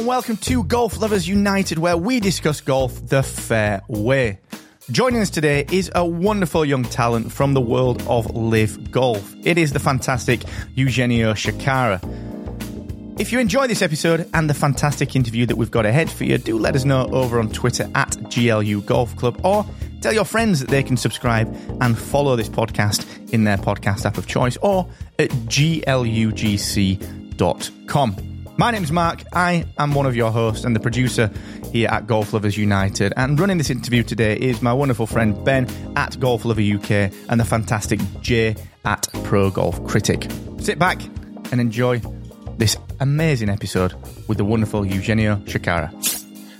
and welcome to Golf Lovers United, where we discuss golf the fair way. Joining us today is a wonderful young talent from the world of LIV golf. It is the fantastic Eugenio Chacarra. If you enjoy this episode and the fantastic interview that we've got ahead for you, do let us know over on Twitter at GLU Golf Club or tell your friends that they can subscribe and follow this podcast in their podcast app of choice or at glugc.com. My name's Mark. I am one of your hosts and the producer here at Golf Lovers United. And running this interview today is my wonderful friend Ben at Golf Lover UK and the fantastic Jay at Pro Golf Critic. Sit back and enjoy this amazing episode with the wonderful Eugenio Chacarra.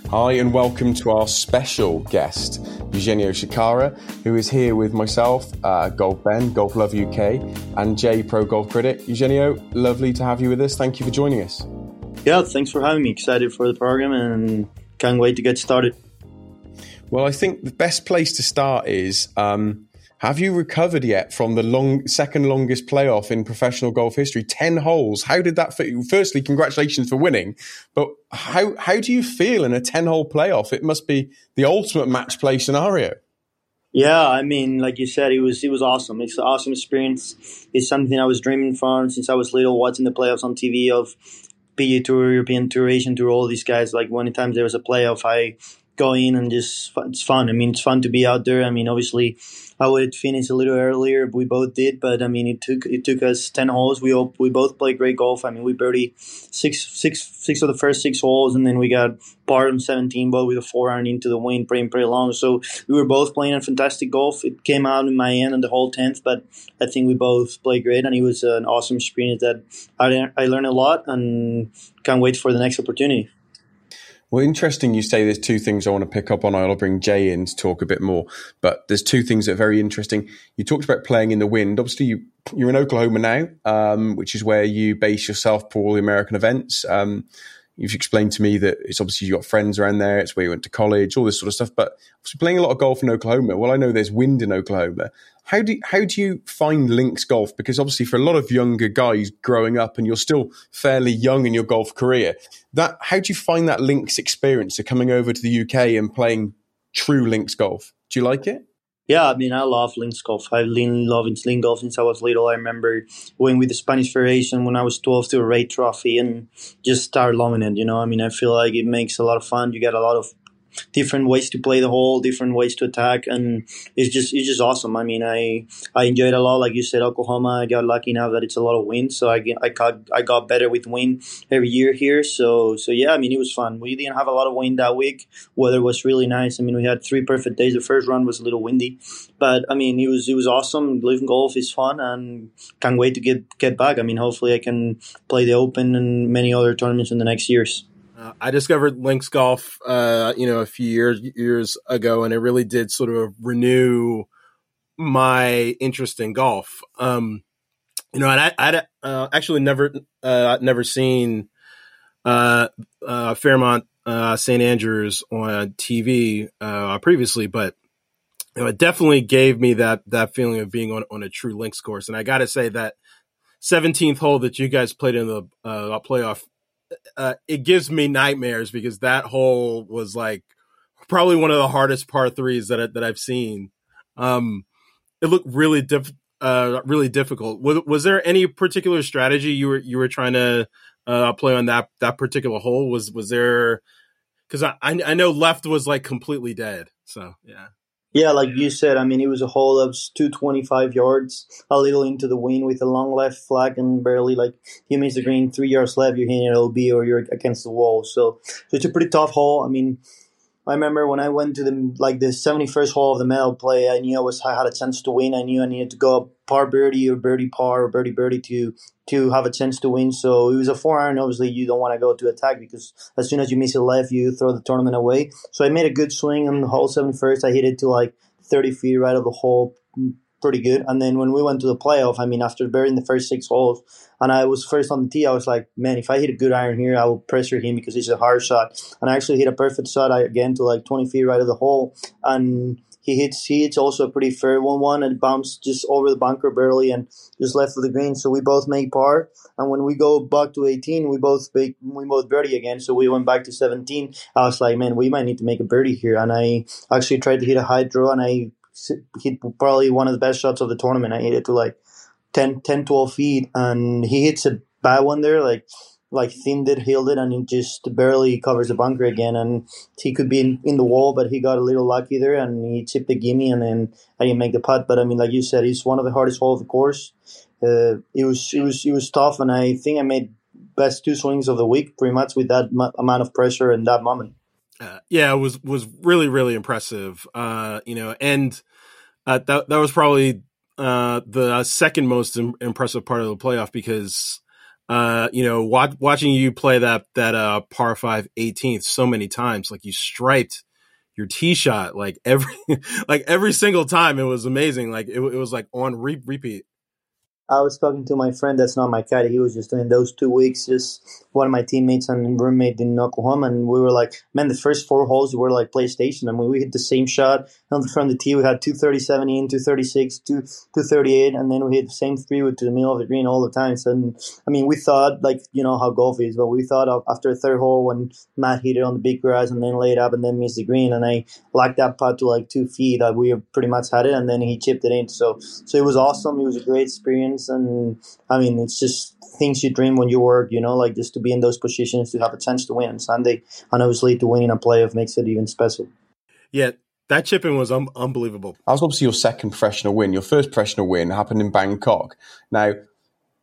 Hi, and welcome to our special guest, Eugenio Chacarra, who is here with myself, uh, Golf Ben, Golf Love UK, and Jay Pro Golf Critic. Eugenio, lovely to have you with us. Thank you for joining us. Yeah, thanks for having me. Excited for the program and can't wait to get started. Well, I think the best place to start is um, have you recovered yet from the long second longest playoff in professional golf history? Ten holes. How did that fit you? Firstly, congratulations for winning. But how how do you feel in a ten hole playoff? It must be the ultimate match play scenario. Yeah, I mean, like you said, it was it was awesome. It's an awesome experience. It's something I was dreaming for since I was little, watching the playoffs on TV of PGA Tour, European Tour, Asian Tour, all these guys. Like when times there was a playoff, I go in and just it's fun. I mean, it's fun to be out there. I mean, obviously, I would finish a little earlier. We both did, but I mean, it took it took us ten holes. We all, we both played great golf. I mean, we birdied six six six of the first six holes, and then we got par on seventeen, but with a four iron into the wind, pretty pretty long. So we were both playing a fantastic golf. It came out in my end on the whole tenth, but I think we both played great, and it was an awesome experience that I I learned a lot, and can't wait for the next opportunity. Well, interesting. You say there's two things I want to pick up on. I'll bring Jay in to talk a bit more, but there's two things that are very interesting. You talked about playing in the wind. Obviously, you, you're in Oklahoma now, um, which is where you base yourself for all the American events. Um, you've explained to me that it's obviously you've got friends around there. It's where you went to college, all this sort of stuff. But playing a lot of golf in Oklahoma. Well, I know there's wind in Oklahoma. How do how do you find links golf? Because obviously for a lot of younger guys growing up, and you're still fairly young in your golf career, that how do you find that links experience of coming over to the UK and playing true links golf? Do you like it? Yeah, I mean, I love links golf. I've been loving golf since I was little. I remember going with the Spanish Federation when I was 12 to a raid trophy and just start loving it. You know, I mean, I feel like it makes a lot of fun. You get a lot of different ways to play the hole, different ways to attack, and it's just it's just awesome. I mean, I I enjoyed a lot. Like you said, Oklahoma. I got lucky now that it's a lot of wind, so I get, I got I got better with wind every year here. So so yeah, I mean, it was fun. We didn't have a lot of wind that week. Weather was really nice. I mean, we had three perfect days. The first run was a little windy, but I mean, it was it was awesome. Living golf is fun, and can't wait to get get back. I mean, hopefully, I can play the Open and many other tournaments in the next years. Uh, I discovered links golf, uh, you know, a few years years ago, and it really did sort of renew my interest in golf. Um, you know, and I I uh, actually never uh, never seen uh, uh, Fairmont St Andrews on TV previously, but you know, it definitely gave me that that feeling of being on on a true links course. And I got to say that 17th hole that you guys played in the playoff uh, it gives me nightmares because that hole was like probably one of the hardest par threes that I, that I've seen. Um, it looked really diff, uh, really difficult. Was, was, there any particular strategy you were you were trying to uh, play on that that particular hole? Was was there? Because I I know left was like completely dead. So yeah. Yeah, like you said, I mean, it was a hole of 225 yards, a little into the wind with a long left flag and barely like you miss the green three yards left, you're hitting an OB or you're against the wall. So, so it's a pretty tough hole. I mean, I remember when I went to the like the 71st hole of the medal play, I knew I was I had a chance to win. I knew I needed to go par birdie or birdie par or birdie birdie to to have a chance to win. So it was a four iron. Obviously, you don't want to go to attack because as soon as you miss a left, you throw the tournament away. So I made a good swing on the hole 71st. I hit it to like 30 feet right of the hole pretty good. And then when we went to the playoff, I mean, after burying the first six holes, and I was first on the tee, I was like, man, if I hit a good iron here, I will pressure him because it's a hard shot. And I actually hit a perfect shot again to like 20 feet right of the hole. And he hits he hits also a pretty fair one one and bounced just over the bunker barely and just left for the green. So we both make par. And when we go back to 18, we both make, we both birdie again. So we went back to 17. I was like, man, we might need to make a birdie here. And I actually tried to hit a draw and I hit probably one of the best shots of the tournament. I hit it to like 10, 10 12 feet and he hits a bad one there. Like like thinned it, healed it, and it just barely covers the bunker again. And he could be in, in, the wall, but he got a little lucky there, and he chipped the gimme, and then I didn't make the putt. But I mean, like you said, it's one of the hardest holes of the course. Uh, it was it was it was tough, and I think I made best two swings of the week, pretty much with that amount of pressure and that moment. Uh, yeah, it was was really really impressive. Uh, you know, and uh, that that was probably uh, the second most Im- impressive part of the playoff because uh, you know, watch, watching you play that that uh, par five 18th so many times, like you striped your tee shot like every like every single time. It was amazing. Like it, it was like on re- repeat. I was talking to my friend that's not my caddy. He was just doing those two weeks, just one of my teammates and roommate in Oklahoma. And we were like, man, the first four holes were like PlayStation. I mean, we hit the same shot. from the front of the tee, we had 237 in, 236, 238. And then we hit the same three to the middle of the green all the time. So, and, I mean, we thought, like, you know how golf is, but we thought after third hole when Matt hit it on the big grass and then laid up and then missed the green. And I liked that putt to like two feet that we pretty much had it. And then he chipped it in. So, so it was awesome. It was a great experience and I mean, it's just things you dream when you work, you know, like just to be in those positions to have a chance to win Sunday, and obviously to win in a playoff makes it even special. Yeah, that chipping was un- unbelievable. That was obviously your second professional win. Your first professional win happened in Bangkok. Now,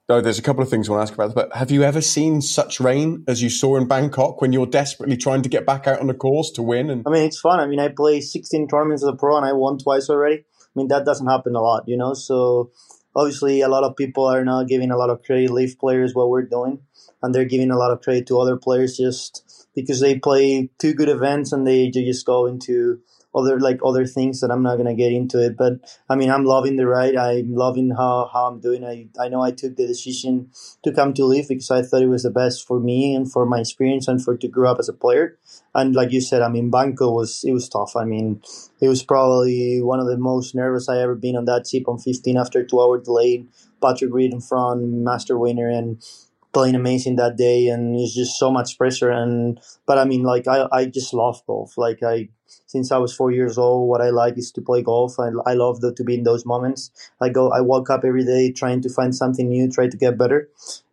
oh, there's a couple of things I want to ask about, but have you ever seen such rain as you saw in Bangkok when you're desperately trying to get back out on the course to win? And I mean, it's fun. I mean, I play 16 tournaments as a pro, and I won twice already. I mean, that doesn't happen a lot, you know. So obviously a lot of people are not giving a lot of credit LIV players what we're doing and they're giving a lot of credit to other players just because they play two good events and they just go into other like other things that I'm not gonna get into it. But I mean, I'm loving the ride. I'm loving how, how I'm doing. I I know I took the decision to come to LIV because I thought it was the best for me and for my experience and for to grow up as a player. And like you said, I mean, Bangkok was it was tough. I mean, it was probably one of the most nervous I ever been on that chip on 15 after two hour delay. Patrick Reed in front, master winner, and playing amazing that day. And it's just so much pressure. And but I mean like I, I just love golf. Like I since I was four years old what I like is to play golf. I, I love the, to be in those moments. I go I wake up every day trying to find something new try to get better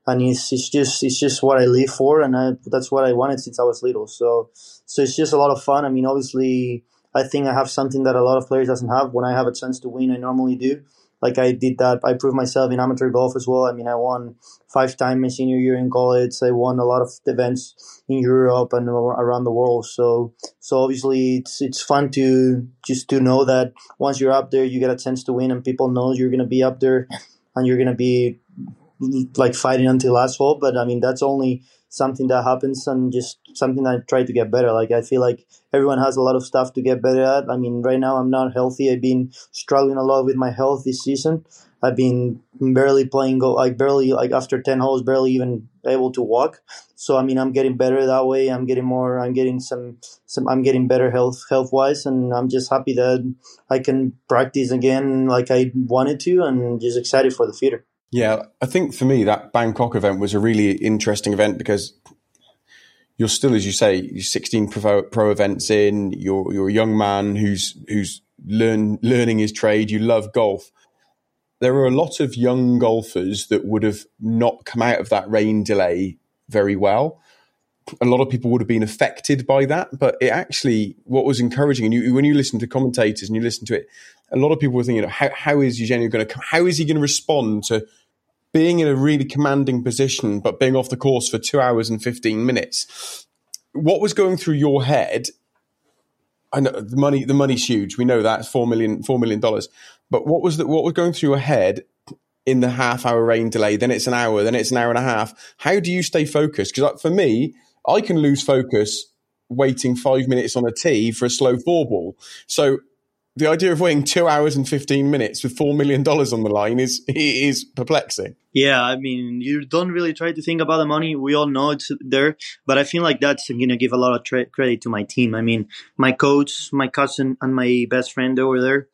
and it's, it's just it's just what I live for and I, that's what I wanted since I was little so so it's just a lot of fun I mean obviously I think I have something that a lot of players doesn't have when I have a chance to win I normally do like I did that. I proved myself in amateur golf as well. I mean, I won five times my senior year in college. I won a lot of events in Europe and around the world. So, so obviously it's, it's fun to just to know that once you're up there, you get a chance to win and people know you're to be up there and you're to be like fighting until last hole. But I mean, that's only something that happens and just something I try to get better. Like I feel like everyone has a lot of stuff to get better at. I mean, right now I'm not healthy. I've been struggling a lot with my health this season. I've been barely playing go like barely like after 10 holes barely even able to walk. So I mean, I'm getting better that way. I'm getting more I'm getting some some I'm getting better health health wise and I'm just happy that I can practice again like I wanted to and just excited for the future. Yeah, I think for me that Bangkok event was a really interesting event because you're still, as you say, you're 16 pro, pro events in. You're you're a young man who's who's learn learning his trade. You love golf. There are a lot of young golfers that would have not come out of that rain delay very well. A lot of people would have been affected by that, but it actually what was encouraging. And you, when you listen to commentators and you listen to it, a lot of people were thinking, how, how is Eugenio going to? How is he going to respond to being in a really commanding position, but being off the course for two hours and 15 minutes. What was going through your head? I know the money, the money's huge. We know that four million, four million dollars. But what was that? What was going through your head in the half hour rain delay? Then it's an hour. Then it's an hour and a half. How do you stay focused? Because for me, I can lose focus waiting five minutes on a tee for a slow four ball. So the idea of waiting two hours and 15 minutes with $4 million on the line is, is perplexing. Yeah, I mean, you don't really try to think about the money. We all know it's there, but I feel like that's going to give a lot of tra- credit to my team. I mean, my coach, my cousin, and my best friend over there,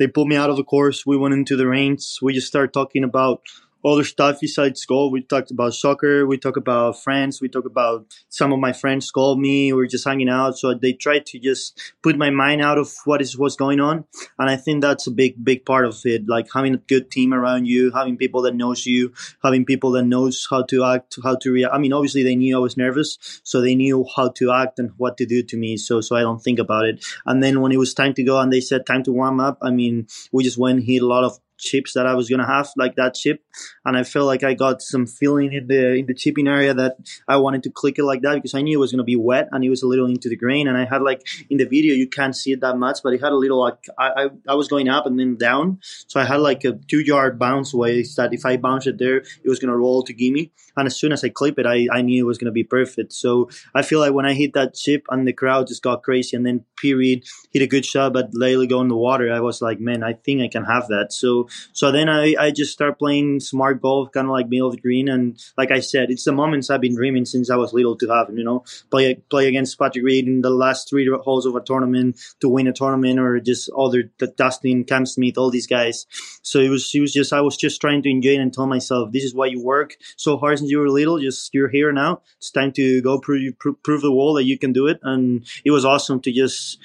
they pulled me out of the course. We went into the ranks. We just started talking about other stuff besides golf. We talked about soccer. We talk about friends. We talk about some of my friends called me. We are just hanging out. So they tried to just put my mind out of what is what's going on. And I think that's a big, big part of it. Like having a good team around you, having people that knows you, having people that knows how to act, how to react. I mean, obviously they knew I was nervous, so they knew how to act and what to do to me. So, so I don't think about it. And then when it was time to go and they said time to warm up, I mean, we just went hit a lot of chips that I was gonna have, like that chip, and I felt like I got some feeling in the in the chipping area that I wanted to click it like that because I knew it was gonna be wet and it was a little into the grain, and I had like in the video you can't see it that much, but it had a little like I I, I was going up and then down, so I had like a two yard bounce way that if I bounced it there, it was gonna roll to gimme, and as soon as I clip it, I I knew it was gonna be perfect. So I feel like when I hit that chip and the crowd just got crazy, and then period hit a good shot, but lately go in the water, I was like, man, I think I can have that. So so then I, I just start playing smart golf, kind of like middle of green. And like I said, it's the moments I've been dreaming since I was little to have. You know, play play against Patrick Reed in the last three holes of a tournament to win a tournament, or just other Dustin, Cam Smith, all these guys. So it was it was just I was just trying to enjoy it and tell myself this is why you work so hard since you were little. Just you're here now. It's time to go prove prove the world that you can do it. And it was awesome to just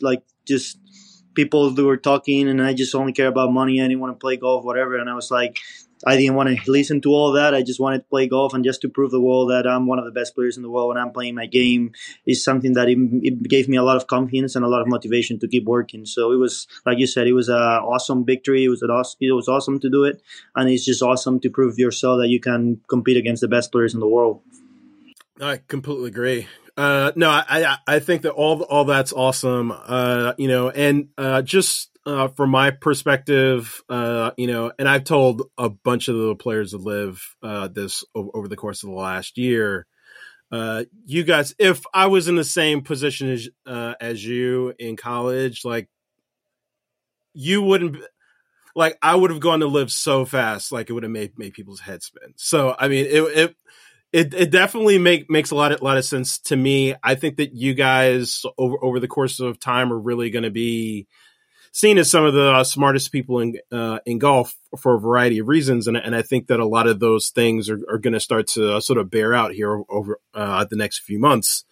like just people who were talking and I just only care about money. I didn't want to play golf, whatever. And I was like, I didn't want to listen to all that. I just wanted to play golf and just to prove the world that I'm one of the best players in the world when I'm playing my game is something that it, it gave me a lot of confidence and a lot of motivation to keep working. So it was, like you said, it was an awesome victory. It was an awesome, it was awesome to do it. And it's just awesome to prove yourself that you can compete against the best players in the world. I completely agree. Uh, no, I, I think that all all that's awesome. Uh, you know, and uh, just uh, from my perspective, uh, you know, and I've told a bunch of the players that LIV uh, this over, the course of the last year. Uh, you guys, if I was in the same position as uh, as you in college, like you wouldn't like I would have gone to LIV so fast, like it would have made made people's heads spin. So I mean, it, it it, it definitely make makes a lot of lot of sense to me. I think that you guys over over the course of time are really going to be seen as some of the uh, smartest people in uh, in golf for a variety of reasons, and and I think that a lot of those things are, are going to start to uh, sort of bear out here over uh, the next few months.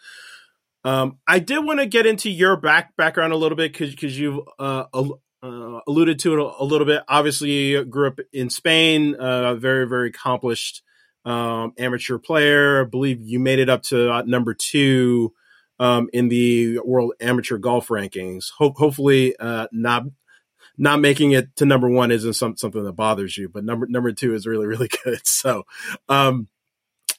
Um, I did want to get into your back background a little bit because because you uh, uh, alluded to it a, a, little bit. Obviously, you grew up in Spain, very very accomplished um, amateur player. I believe you made it up to uh, number two um, in the world amateur golf rankings. Ho- hopefully, uh, not not making it to number one isn't some, something that bothers you, but number number two is really really good. So, um,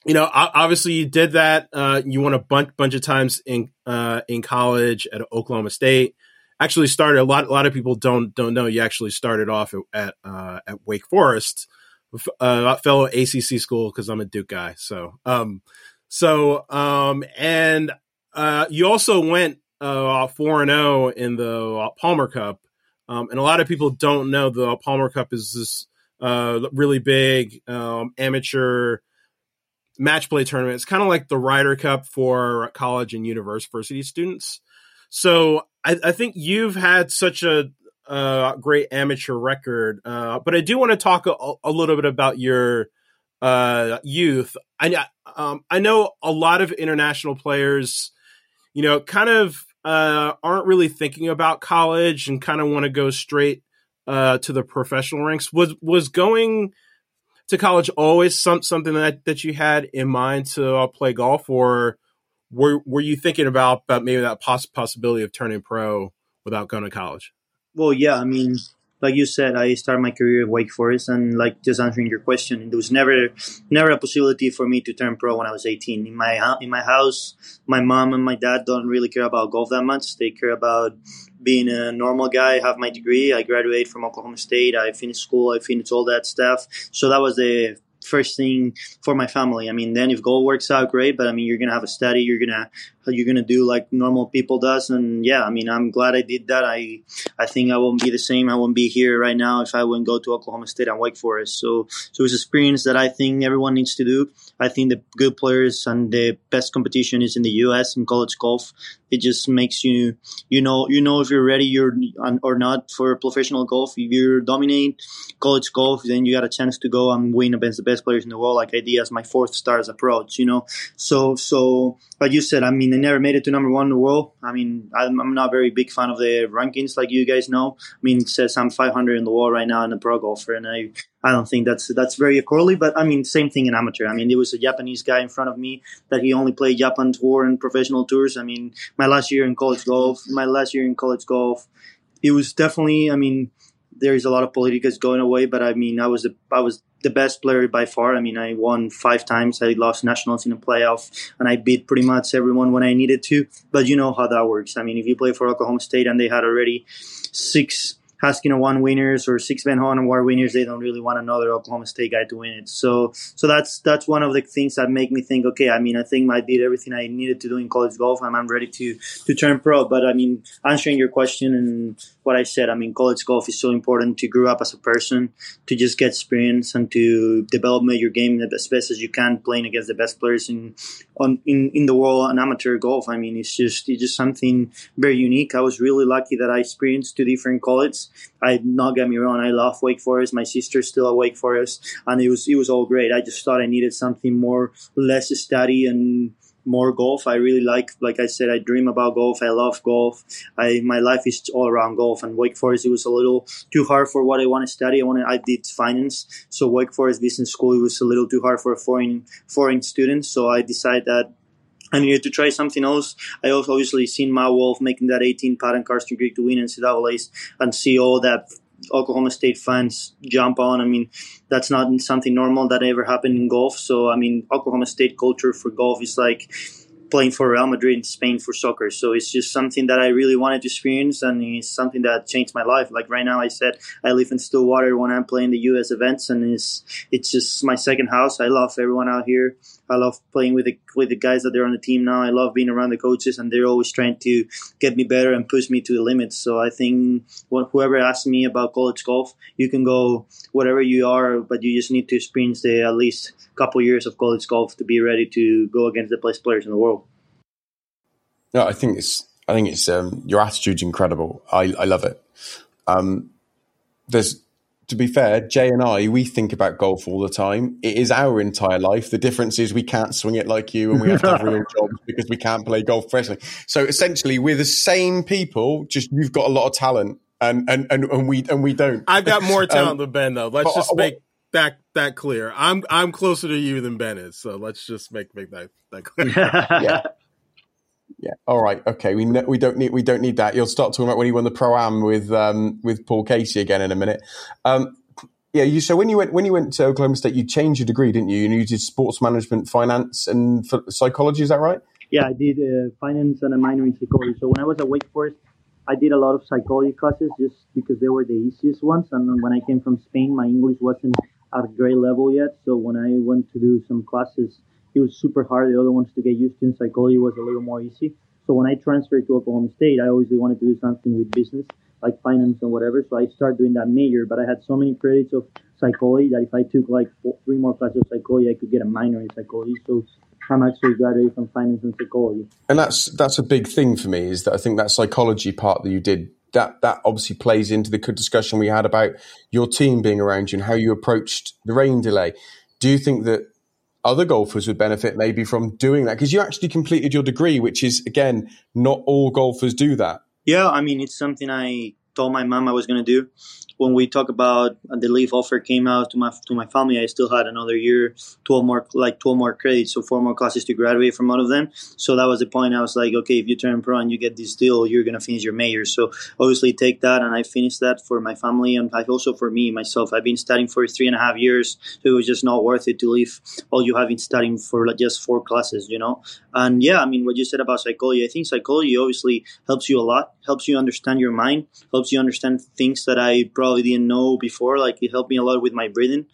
you know, obviously you did that. Uh, you won a bunch bunch of times in uh, in college at Oklahoma State. Actually, started a lot. A lot of people don't don't know you actually started off at at, uh, at Wake Forest uh, fellow ACC school because I'm a Duke guy. So, um, so, um, and uh, you also went uh, four and zero oh in the Palmer Cup, um, and a lot of people don't know the Palmer Cup is this uh, really big um, amateur match play tournament. It's kind of like the Ryder Cup for college and university students. So I, I think you've had such a uh, great amateur record. Uh, but I do want to talk a, a, little bit about your uh, youth. I um, I know a lot of international players, you know, kind of uh, aren't really thinking about college and kind of want to go straight uh, to the professional ranks. Was was going to college always some, something that, that you had in mind to uh, play golf, or were were you thinking about, about maybe that poss- possibility of turning pro without going to college? Well, yeah, I mean, like you said, I started my career at Wake Forest, and like just answering your question, there was never, never a possibility for me to turn pro when I was 18. In my in my house, my mom and my dad don't really care about golf that much. They care about being a normal guy. I have my degree. I graduated from Oklahoma State. I finished school. I finished all that stuff. So that was the first thing for my family. I mean, then if goal works out, great. But I mean, you're gonna have a study. You're gonna you're gonna do like normal people does. And yeah, I mean, I'm glad I did that. I I think I won't be the same. I won't be here right now if I wouldn't go to Oklahoma State and Wake Forest. So so it's experience that I think everyone needs to do. I think the good players and the best competition is in the U.S. in college golf. It just makes you you know you know if you're ready you're or not for professional golf. If you dominate college golf, then you got a chance to go and win against the best players in the world. Like I did as my fourth stars approach. You know, so so like you said, I mean, I never made it to number one in the world. I mean, I'm, I'm not a very big fan of the rankings, like you guys know. I mean, it says I'm 500 in the world right now in the pro golfer, and I I don't think that's that's very accordingly. But I mean, same thing in amateur. I mean, there was a Japanese guy in front of me that he only played Japan tour and professional tours. I mean, my last year in college golf, my last year in college golf, it was definitely. I mean, there is a lot of politicas going away, but I mean, I was a, I was the best player by far. I mean, I won five times. I lost nationals in a playoff, and I beat pretty much everyone when I needed to. But you know how that works. I mean, if you play for Oklahoma State and they had already six Haskins Award winners or six Ben Hogan Award winners, they don't really want another Oklahoma State guy to win it. So, so that's that's one of the things that make me think, okay, I mean, I think I did everything I needed to do in college golf, and I'm ready to to turn pro. But I mean, answering your question and what I said, I mean, college golf is so important to grow up as a person, to just get experience and to develop your game as best as you can, playing against the best players in on in, in the world and amateur golf. I mean, it's just it's just something very unique. I was really lucky that I experienced two different colleges I not get me wrong, I love Wake Forest. My sister's still at Wake Forest, and it was it was all great. I just thought I needed something more, less study and more golf. I really like, like I said, I dream about golf. I love golf. I my life is all around golf. And Wake Forest, it was a little too hard for what I want to study. I want I did finance, so Wake Forest Business School it was a little too hard for a foreign foreign student. So I decided that I needed to try something else. I also obviously seen Matt Wolff making that 18 putt and Karsten Creek to win NCAA's and see all that Oklahoma State fans jump on. I mean, that's not something normal that ever happened in golf. So, I mean, Oklahoma State culture for golf is like playing for Real Madrid in Spain for soccer. So it's just something that I really wanted to experience, and it's something that changed my life. Like right now, I said I live in Stillwater when I'm playing the U.S. events, and it's it's just my second house. I love everyone out here. I love playing with the with the guys that are on the team now. I love being around the coaches, and they're always trying to get me better and push me to the limits. So I think whoever asks me about college golf, you can go whatever you are, but you just need to experience the at least couple years of college golf to be ready to go against the best players in the world. No, I think it's I think it's um, your attitude's incredible. I, I love it. Um, there's to be fair, Jay and I, we think about golf all the time. It is our entire life. The difference is we can't swing it like you and we have to have real jobs because we can't play golf professionally. So essentially, we're the same people, just you've got a lot of talent and, and, and, and we and we don't. I've got more talent um, than Ben, though. Let's just make that that clear. I'm I'm closer to you than Ben is, so let's just make make that that clear. yeah. Yeah. All right. Okay. We we don't need we don't need that. You'll start talking about when you won the pro am with um, with Paul Casey again in a minute. Um, yeah. You so when you went when you went to Oklahoma State, you changed your degree, didn't you? You did sports management, finance, and psychology. Is that right? Yeah, I did uh, finance and a minor in psychology. So when I was at Wake Forest, I did a lot of psychology classes just because they were the easiest ones. And when I came from Spain, my English wasn't at a great level yet. So when I went to do some classes it was super hard. The other ones to get used to in psychology was a little more easy. So when I transferred to Oklahoma State, I always wanted to do something with business, like finance and whatever. So I started doing that major, but I had so many credits of psychology that if I took like four, three more classes of psychology, I could get a minor in psychology. So I'm actually graduating from finance and psychology. And that's that's a big thing for me is that I think that psychology part that you did that that obviously plays into the good discussion we had about your team being around you and how you approached the rain delay. Do you think that other golfers would benefit maybe from doing that because you actually completed your degree, which is again not all golfers do that. Yeah, I mean it's something I told my mom I was going to do when we talk about uh, the LIV offer came out to my to my family, I still had another year, twelve more like twelve more credits, so four more classes to graduate from one of them. So that was the point. I was like, okay, if you turn pro and you get this deal, you're gonna finish your major. So obviously take that, and I finished that for my family and also for me myself. I've been studying for three and a half years, so it was just not worth it to leave all you have been studying for like just four classes, you know. And yeah, I mean what you said about psychology, I think psychology obviously helps you a lot, helps you understand your mind, helps you understand things that I probably probably didn't know before. Like it helped me a lot with my breathing.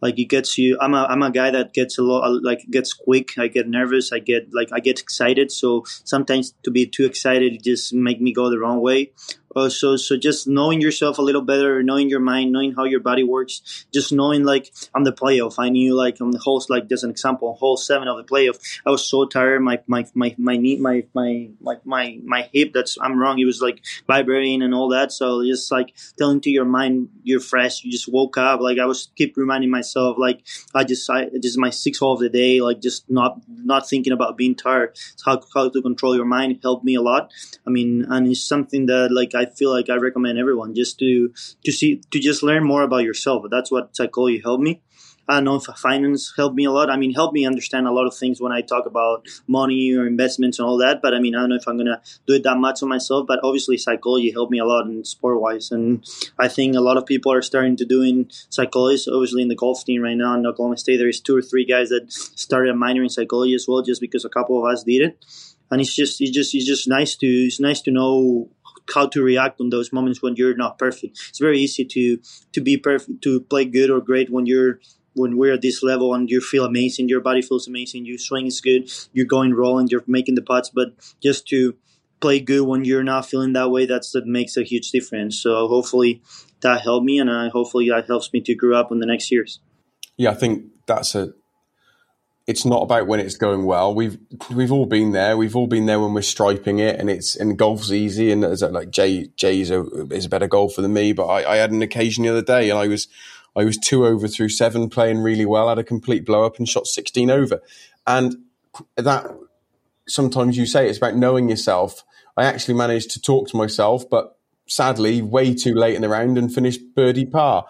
Like it gets you. I'm a I'm a guy that gets a lot like gets quick. I get nervous. I get like I get excited. So sometimes to be too excited just make me go the wrong way. Uh, so so just knowing yourself a little better, knowing your mind, knowing how your body works, just knowing like on the playoff, I knew like on the whole like just an example, whole seven of the playoff, I was so tired, my my my my knee, my my my my my hip. That's I'm wrong. It was like vibrating and all that. So just like telling to your mind, you're fresh. You just woke up. Like I was keep reminding myself, like I just I this is my sixth hole of the day. Like just not not thinking about being tired. How how to control your mind helped me a lot. I mean, and it's something that like I I feel like I recommend everyone just to to see to just learn more about yourself. That's what psychology helped me. I know if finance helped me a lot. I mean, helped me understand a lot of things when I talk about money or investments and all that. But I mean, I don't know if I'm gonna do it that much on myself. But obviously, psychology helped me a lot in sport wise, and I think a lot of people are starting to doing psychology. Obviously, in the golf team right now in Oklahoma State, there is two or three guys that started a minor in psychology as well, just because a couple of us did it. And it's just, it's just, it's just nice to, it's nice to know how to react on those moments when you're not perfect. It's very easy to to be perfect, to play good or great when you're when we're at this level and you feel amazing, your body feels amazing, your swing is good, you're going rolling, you're making the putts, but just to play good when you're not feeling that way, that's that makes a huge difference. So hopefully that helped me, and uh, hopefully that helps me to grow up in the next years. Yeah, I think that's a it's not about when it's going well. We've we've all been there. We've all been there when we're striping it, and it's and golf's easy. And like Jay Jay is a, is a better golfer than me, but I, I, had an occasion the other day, and I was I was two over through seven, playing really well, had a complete blow up, and shot sixteen over. And that sometimes you say it's about knowing yourself. I actually managed to talk to myself, but sadly, way too late in the round and finished birdie par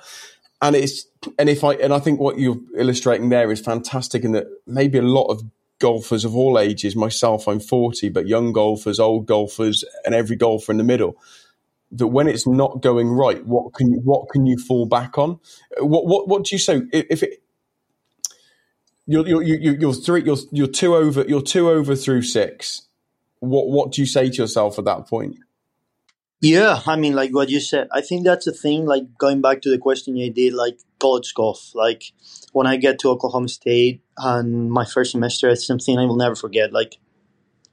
and it's and if I and I think what you're illustrating there is fantastic in that maybe a lot of golfers of all ages, myself, I'm 40, but young golfers, old golfers, and every golfer in the middle, that when it's not going right, what can you, what can you fall back on? What what what do you say if it? You're you're you're, you're three you're you're two over you're two over through six. What what do you say to yourself at that point? Yeah, I mean, like what you said, I think that's a thing. Like going back to the question you did, like college golf. Like when I get to Oklahoma State and my first semester, it's something I will never forget. Like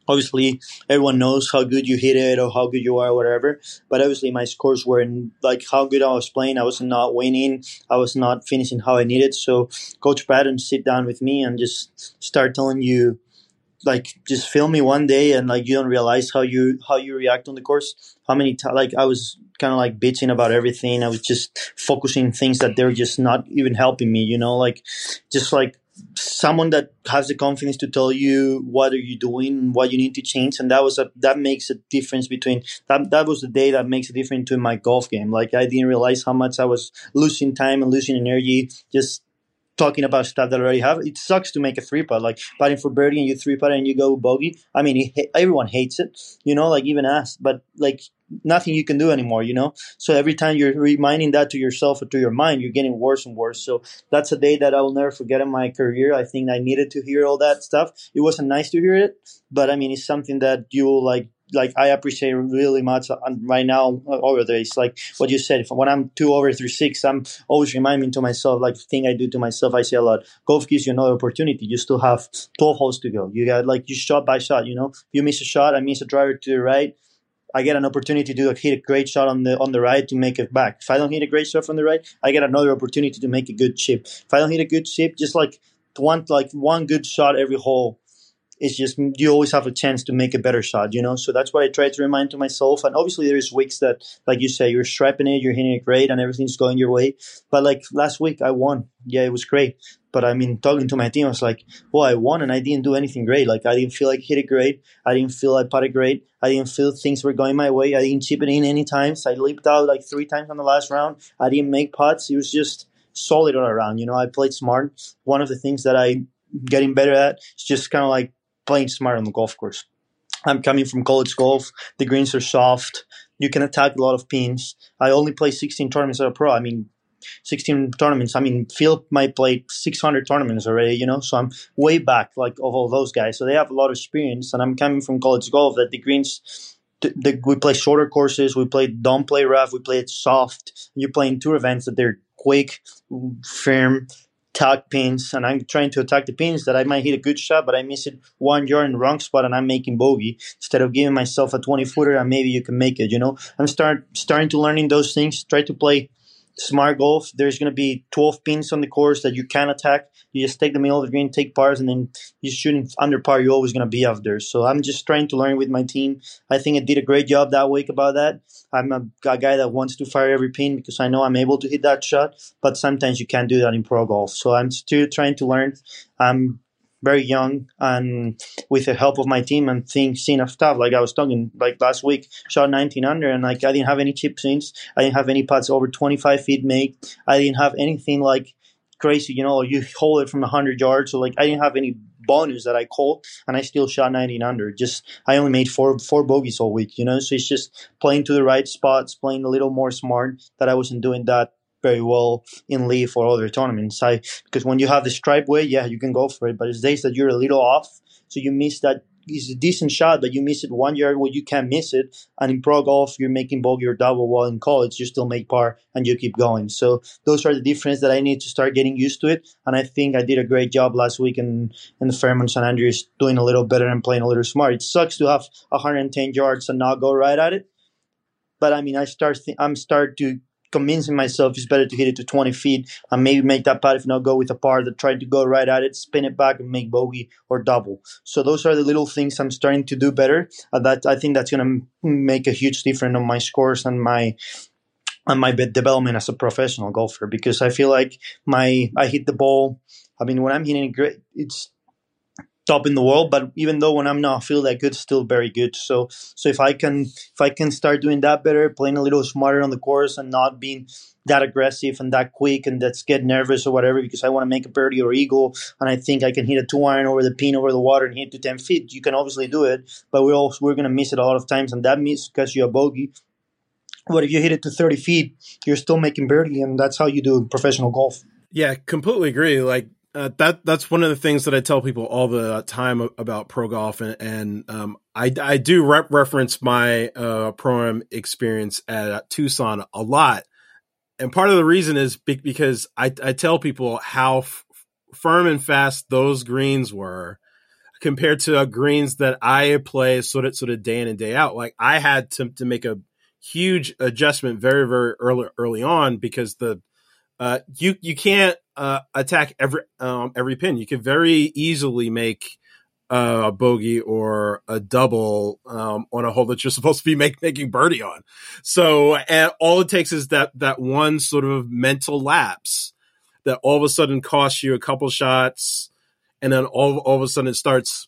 obviously, everyone knows how good you hit it or how good you are, or whatever. But obviously, my scores weren't like how good I was playing. I was not winning. I was not finishing how I needed. So Coach Bratton sit down with me and just start telling you like just film me one day and like you don't realize how you how you react on the course. How many times like i was kind of like bitching about everything. I was just focusing things that they're just not even helping me you know? Like just like someone that has the confidence to tell you what are you doing what you need to change and that was a that makes a difference between that that was the day that makes a difference to my golf game. Like i didn't realize how much i was losing time and losing energy just talking about stuff that I already have. It sucks to make a three putt, like putting for birdie and you three putt and you go bogey. I mean, it, everyone hates it, you know, like even us, but like nothing you can do anymore, you know? So every time you're reminding that to yourself or to your mind, you're getting worse and worse. So that's a day that I will never forget in my career. I think I needed to hear all that stuff. It wasn't nice to hear it, but I mean, it's something that you will like like I appreciate really much right now over there. It's like what you said. When I'm two over through six, I'm always reminding to myself, like the thing I do to myself. I say a lot. Golf gives you another opportunity. You still have twelve holes to go. You got like you shot by shot. You know, you miss a shot, I miss a driver to the right. I get an opportunity to hit a great shot on the on the right to make it back. If I don't hit a great shot from the right, I get another opportunity to make a good chip. If I don't hit a good chip, just like one like one good shot every hole it's just you always have a chance to make a better shot, you know. So that's what I try to remind to myself. And obviously, there's weeks that, like you say, you're striping it, you're hitting it great, and everything's going your way. But like last week, I won. Yeah, it was great. But I mean, talking to my team, I was like, "Well, I won, and I didn't do anything great. Like I didn't feel like hit it great. I didn't feel I putted great. I didn't feel things were going my way. I didn't chip it in any times. I leaped out like three times on the last round. I didn't make putts. It was just." solid all around. You know, I played smart. One of the things that I getting better at is just kind of like playing smart on the golf course. I'm coming from college golf. The greens are soft. You can attack a lot of pins. I only play 16 tournaments as a pro. I mean, 16 tournaments. I mean, Phil might play 600 tournaments already, you know, so I'm way back like of all those guys. So they have a lot of experience. And I'm coming from college golf that the greens, the, the, we play shorter courses. We play, don't play rough. We play it soft. You're playing tour events that they're quick, firm, attack pins and I'm trying to attack the pins that I might hit a good shot, but I miss it one yard in the wrong spot and I'm making bogey instead of giving myself a 20 footer and maybe you can make it. You know, I'm start starting to learning those things. Try to play smart golf. There's going to be 12 pins on the course that you can attack. You just take the middle of the green, take pars, and then you're shooting under par. You're always going to be out there. So I'm just trying to learn with my team. I think I did a great job that week about that. I'm a, a guy that wants to fire every pin because I know I'm able to hit that shot, but sometimes you can't do that in pro golf. So I'm still trying to learn. I'm very young and with the help of my team and things seeing stuff. Like I was talking like last week shot 19 under and like I didn't have any chip ins I didn't have any putts over 25 feet made. I didn't have anything like crazy you know you hold it from 100 yards. So like I didn't have any bonus that I called and I still shot 19 under. Just I only made four four bogeys all week you know? So it's just playing to the right spots playing a little more smart that I wasn't doing that very well in LIV or other tournaments. I because when you have the stripe way, yeah, you can go for it. But it's days that you're a little off, so you miss that. It's a decent shot, but you miss it one yard where you can't miss it. And in pro golf, you're making bogey or double. While in college, you still make par and you keep going. So those are the difference that I need to start getting used to it. And I think I did a great job last week in in the Fairmont St Andrews, doing a little better and playing a little smart. It sucks to have 110 yards and not go right at it. But I mean, I start th- I'm start to convincing myself it's better to hit it to 20 feet and maybe make that putt if not go with a par that tried to go right at it, spin it back and make bogey or double. So those are the little things I'm starting to do better. Uh, that I think that's going to make a huge difference on my scores and my and my development as a professional golfer because I feel like my I hit the ball. I mean, when I'm hitting it great, it's top in the world. But even though when I'm not feel that good, still very good. So so if I can if I can start doing that better, playing a little smarter on the course and not being that aggressive and that quick and that's get nervous or whatever because I want to make a birdie or eagle and I think I can hit a two iron over the pin over the water and hit to ten feet. You can obviously do it, but we're also we're gonna miss it a lot of times and that means because you're a bogey. But if you hit it to 30 feet, you're still making birdie, and that's how you do professional golf. Yeah, completely agree. Like uh, that that's one of the things that I tell people all the time about pro golf, and, and um, I I do re- reference my uh, pro experience at Tucson a lot, and part of the reason is be- because I I tell people how f- firm and fast those greens were compared to greens that I play sort of sort of day in and day out. Like I had to to make a huge adjustment very very early early on because the uh, you you can't uh, attack every um, every pin. You can very easily make a bogey or a double um, on a hole that you're supposed to be make, making birdie on. So all it takes is that that one sort of mental lapse that all of a sudden costs you a couple shots, and then all all of a sudden it starts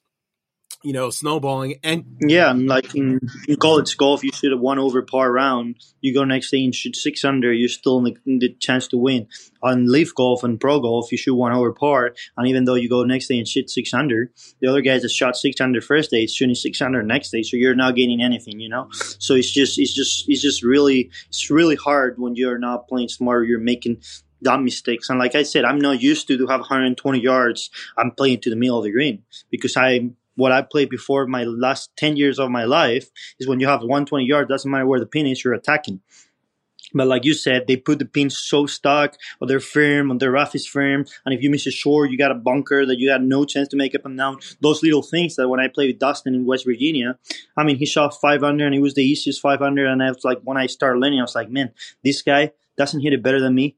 you know, snowballing. And yeah, like in, in, college golf, you shoot a one over par round. You go next day and shoot six under. You're still in the, in the, chance to win. On LIV golf and pro golf, you shoot one over par, and even though you go next day and shoot six under, the other guys that shot six under first day is shooting six under next day. So you're not gaining anything, you know. So it's just it's just it's just really it's really hard when you're not playing smart. You're making dumb mistakes. And like I said, I'm not used to to have 120 yards. I'm playing to the middle of the green because I what I played before my last 10 years of my life is when you have 120 yards, doesn't matter where the pin is, you're attacking. But like you said, they put the pins so stuck, or they're firm, or their rough is firm. And if you miss a short, you got a bunker that you got no chance to make up and down. Those little things that when I played with Dustin in West Virginia, I mean, he shot 500 and it was the easiest 500. And I was like, when I started learning, I was like, man, this guy doesn't hit it better than me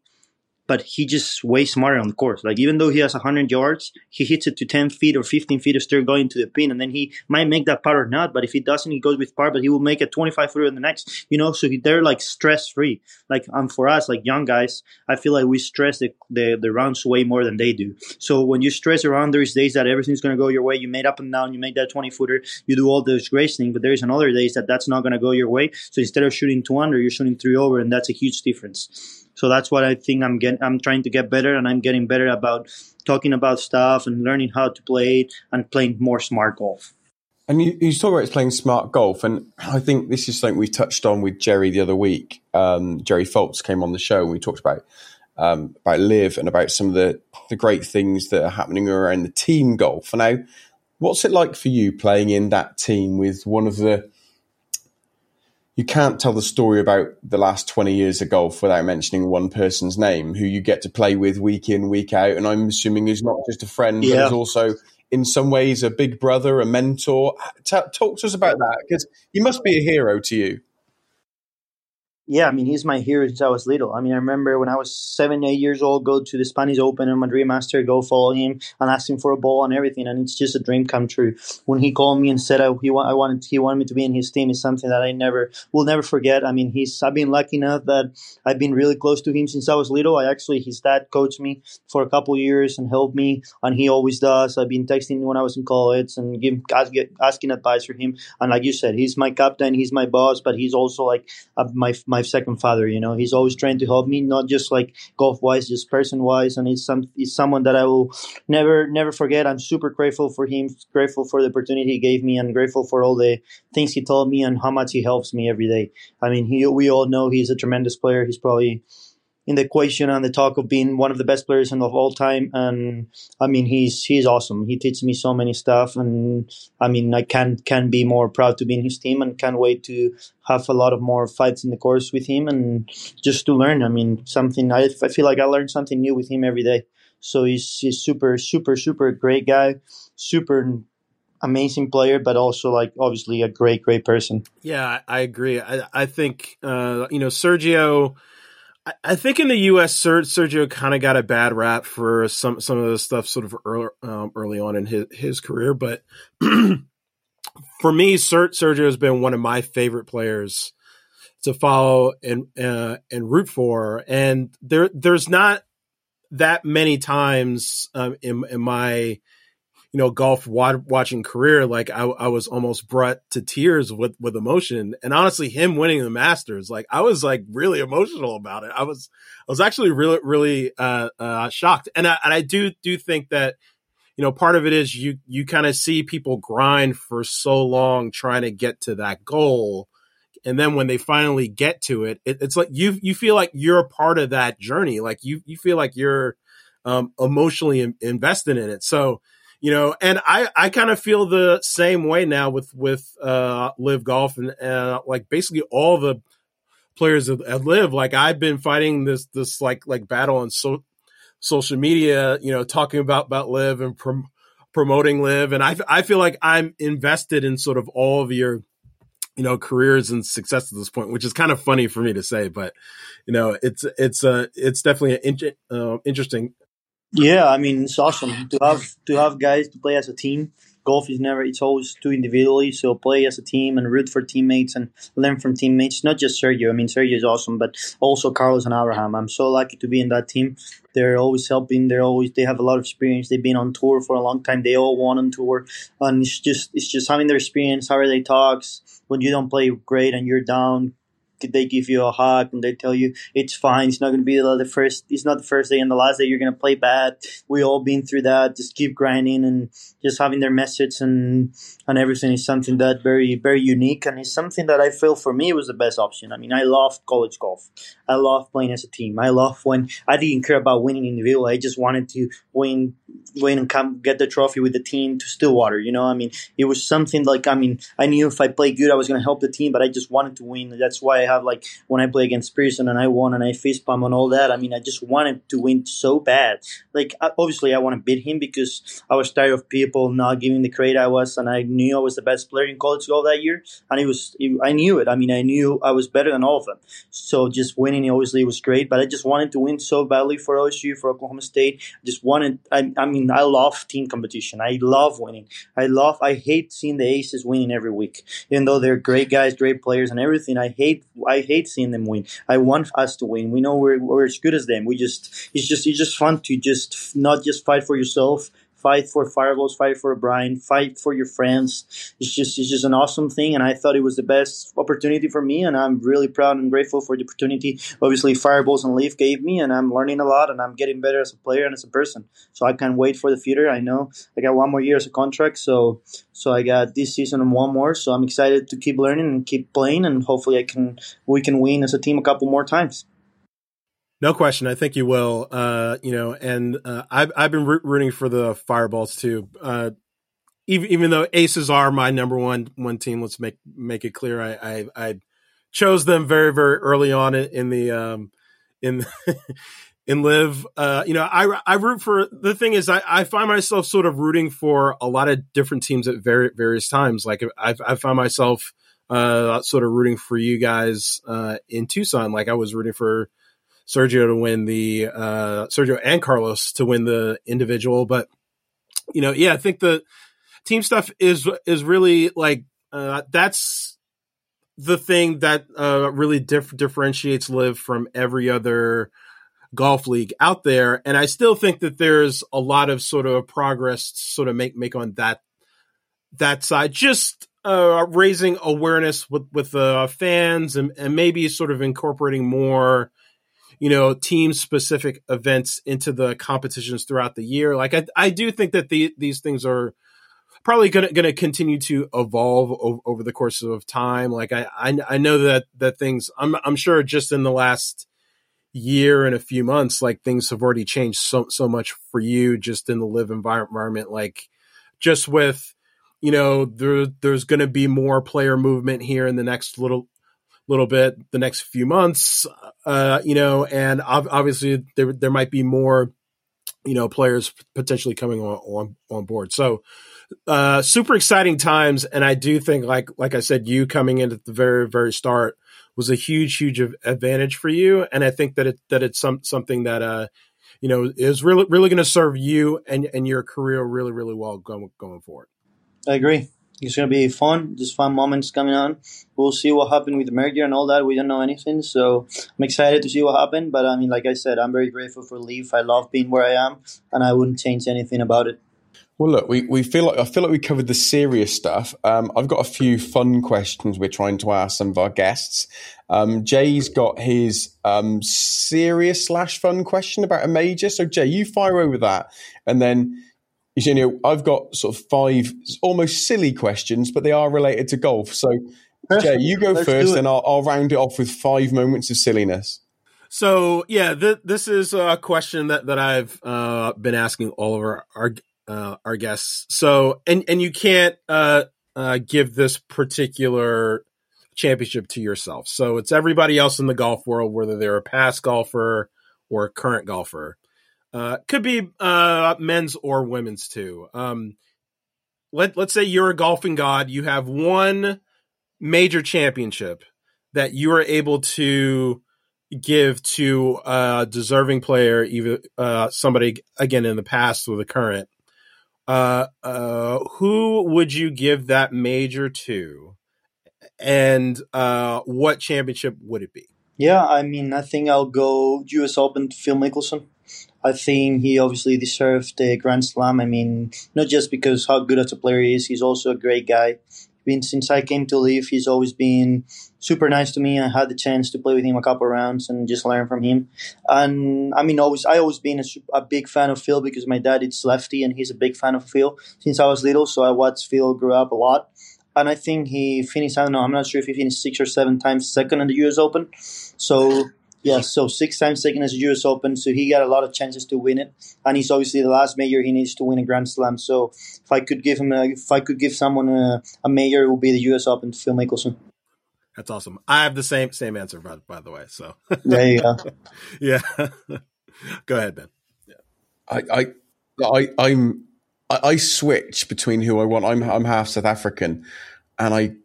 but he just way smarter on the course. Like even though he has 100 yards, he hits it to 10 feet or 15 feet of still going to the pin, and then he might make that par or not. But if he doesn't, he goes with par, but he will make a 25 footer in the next. You know, so he, they're like stress free. Like um, for us, like young guys, I feel like we stress the, the the rounds way more than they do. So when you stress around, there's days that everything's gonna go your way. You made up and down, you make that 20 footer, you do all those great things. But there's another days that that's not gonna go your way. So instead of shooting two under, you're shooting three over, and that's a huge difference. So that's what I think I'm getting. I'm trying to get better, and I'm getting better about talking about stuff and learning how to play it and playing more smart golf. And you, you talk about playing smart golf, and I think this is something we touched on with Jerry the other week. Um, Jerry Foltz came on the show, and we talked about um, about LIV and about some of the the great things that are happening around the team golf. Now, what's it like for you playing in that team with one of the you can't tell the story about the last 20 years of golf without mentioning one person's name who you get to play with week in, week out. And I'm assuming is not just a friend, yeah. but is also in some ways a big brother, a mentor. T- talk to us about that because he must be a hero to you yeah, I mean, he's my hero since I was little. I mean, I remember when I was seven, eight years old, go to the Spanish Open and Madrid Master, go follow him and ask him for a ball and everything, and it's just a dream come true. When he called me and said I, he I wanted he wanted me to be in his team is something that I never will never forget. I mean, he's I've been lucky enough that I've been really close to him since I was little. I actually his dad coached me for a couple years and helped me, and he always does. I've been texting when I was in college and give, ask, asking advice for him. And like you said, he's my captain, he's my boss, but he's also like uh, my my second father. You know, he's always trying to help me, not just like golf wise, just person wise. And he's some he's someone that I will never never forget. I'm super grateful for him, grateful for the opportunity he gave me, and grateful for all the things he told me and how much he helps me every day. I mean, he we all know he's a tremendous player. He's probably in the equation and the talk of being one of the best players of all time. And I mean, he's he's awesome. He teaches me so many stuff, and I mean, I can can be more proud to be in his team, and can't wait to have a lot of more fights in the course with him, and just to learn. I mean, something I, I feel like I learn something new with him every day. So he's he's super super super great guy, super amazing player, but also like obviously a great great person. Yeah, I agree. I I think uh, you know Sergio I think in the U.S., Sergio kind of got a bad rap for some some of the stuff sort of early, um, early on in his, his career. But for me, Sergio has been one of my favorite players to follow and uh, and root for. And there there's not that many times um, in, in my you know golf watching career like I, I was almost brought to tears with with emotion. And honestly him winning the masters like i was like really emotional about it. I was i was actually really really uh, uh shocked. And I, and I do do think that you know part of it is you you kind of see people grind for so long trying to get to that goal. And then when they finally get to it, it it's like you you feel like you're a part of that journey. Like you you feel like you're um, emotionally in, invested in it. So you know, and I, I kind of feel the same way now with, with, uh, LIV golf and, uh, like basically all the players at, at LIV. Like I've been fighting this, this like, like battle on so, social media, you know, talking about, about LIV and prom- promoting LIV. And I, I feel like I'm invested in sort of all of your, you know, careers and success at this point, which is kind of funny for me to say, but you know, it's, it's, uh, it's definitely an in- uh, interesting yeah, I mean it's awesome to have to have guys to play as a team. Golf is never; it's always too individually. So play as a team and root for teammates and learn from teammates. Not just Sergio. I mean Sergio is awesome, but also Carlos and Abraham. I'm so lucky to be in that team. They're always helping. They're always they have a lot of experience. They've been on tour for a long time. They all won on tour, and it's just it's just having their experience. How they talks when you don't play great and you're down they give you a hug and they tell you it's fine. It's not going to be the first. It's not the first day and the last day. You're going to play bad. We all been through that. Just keep grinding and just having their message and and everything is something that very very unique and it's something that I feel for me was the best option. I mean, I love college golf. I love playing as a team. I love when I didn't care about winning individual. I just wanted to win win and come get the trophy with the team to Stillwater. You know, I mean, it was something like I mean, I knew if I played good, I was going to help the team, but I just wanted to win. That's why I have like when I play against Pearson and I won and I fist pump and all that. I mean, I just wanted to win so bad. Like obviously, I want to beat him because I was tired of people not giving the credit I was, and I knew I was the best player in college golf that year, and it was it, I knew it. I mean, I knew I was better than all of them. So just winning obviously was great, but I just wanted to win so badly for OSU for Oklahoma State. I just wanted. I, I mean, I love team competition. I love winning. I love. I hate seeing the aces winning every week, even though they're great guys, great players, and everything. I hate. I hate seeing them win. I want us to win. We know we're, we're as good as them. We just. It's just. It's just fun to just not just fight for yourself fight for fireballs, fight for Brian, fight for your friends. It's just it's just an awesome thing, and I thought it was the best opportunity for me, and I'm really proud and grateful for the opportunity. Obviously, fireballs and LIV gave me, and I'm learning a lot, and I'm getting better as a player and as a person. So I can't wait for the future. I know I got one more year as a contract, so so I got this season and one more. So I'm excited to keep learning and keep playing, and hopefully I can we can win as a team a couple more times. No question. I think you will. Uh, you know, and uh, I've I've been rooting for the Fireballs too. Uh, even even though Aces are my number one one team, let's make make it clear. I I, I chose them very very early on in, the um in in LIV. Uh, you know, I I root for the thing is I, I find myself sort of rooting for a lot of different teams at very various times. Like I I find myself uh sort of rooting for you guys uh in Tucson. Like I was rooting for Sergio to win the uh Sergio and Carlos to win the individual, but you know, yeah, I think the team stuff is is really like uh that's the thing that uh, really dif- differentiates LIV from every other golf league out there. And I still think that there's a lot of sort of progress to sort of make make on that that side. Just uh, raising awareness with with uh, fans and, and maybe sort of incorporating more you know team specific events into the competitions throughout the year like i, I do think that the, these things are probably going to continue to evolve over, over, the course of time. Like I, I, I know that that things I'm I'm sure just in the last year and a few months, like things have already changed so so much for you just in the LIV environment. Like just with you know there there's going to be more player movement here in the next little little bit the next few months uh you know and obviously there there might be more you know players potentially coming on on, on board so uh, super exciting times, and I do think, like like I said, you coming in at the very very start was a huge huge advantage for you, and I think that it that it's some something that uh you know is really really going to serve you and and your career really really well going going forward. I agree. It's to be fun, just fun moments coming on. We'll see what happened with merger and all that. We don't know anything, so I'm excited to see what happened. But I mean, like I said, I'm very grateful for LIV. I love being where I am, and I wouldn't change anything about it. Well, look, we, we feel like I feel like we covered the serious stuff. Um, I've got a few fun questions we're trying to ask some of our guests. Um, Jay's got his um, serious slash fun question about a major. So, Jay, you fire over that, and then you know I've got sort of five almost silly questions, but they are related to golf. So, Jay, you go first, and I'll, I'll round it off with five moments of silliness. So yeah, th- this is a question that that I've uh, been asking all of our, our uh, our guests. So, and and you can't uh, uh, give this particular championship to yourself. So it's everybody else in the golf world, whether they're a past golfer or a current golfer. Uh, could be uh, men's or women's too. Um, let let's say you're a golfing god. You have one major championship that you are able to give to a deserving player, even uh, somebody again in the past or the current, uh, uh, who would you give that major to, and uh, what championship would it be? Yeah, I mean, I think I'll go U.S. Open Phil Mickelson. I think he obviously deserved the Grand Slam. I mean, not just because how good as a player he is, he's also a great guy been since I came to LIV. He's always been super nice to me. I had the chance to play with him a couple rounds and just learn from him. And I mean, always I always been a, a, big fan of Phil because my dad is lefty and he's a big fan of Phil since I was little. So I watched Phil grow up a lot. And I think he finished. I don't know. I'm not sure if he finished six or seven times second in the U.S. Open. So yeah, so six times second as a U.S. Open, so he got a lot of chances to win it, and he's obviously the last major he needs to win a Grand Slam. So if I could give him, a, if I could give someone a, a major, it would be the U.S. Open to Phil Mickelson. That's awesome. I have the same same answer by, by the way. So there you go. yeah, go ahead, Ben. Yeah. I I I I'm I, I switch between who I want. I'm I'm half South African, and I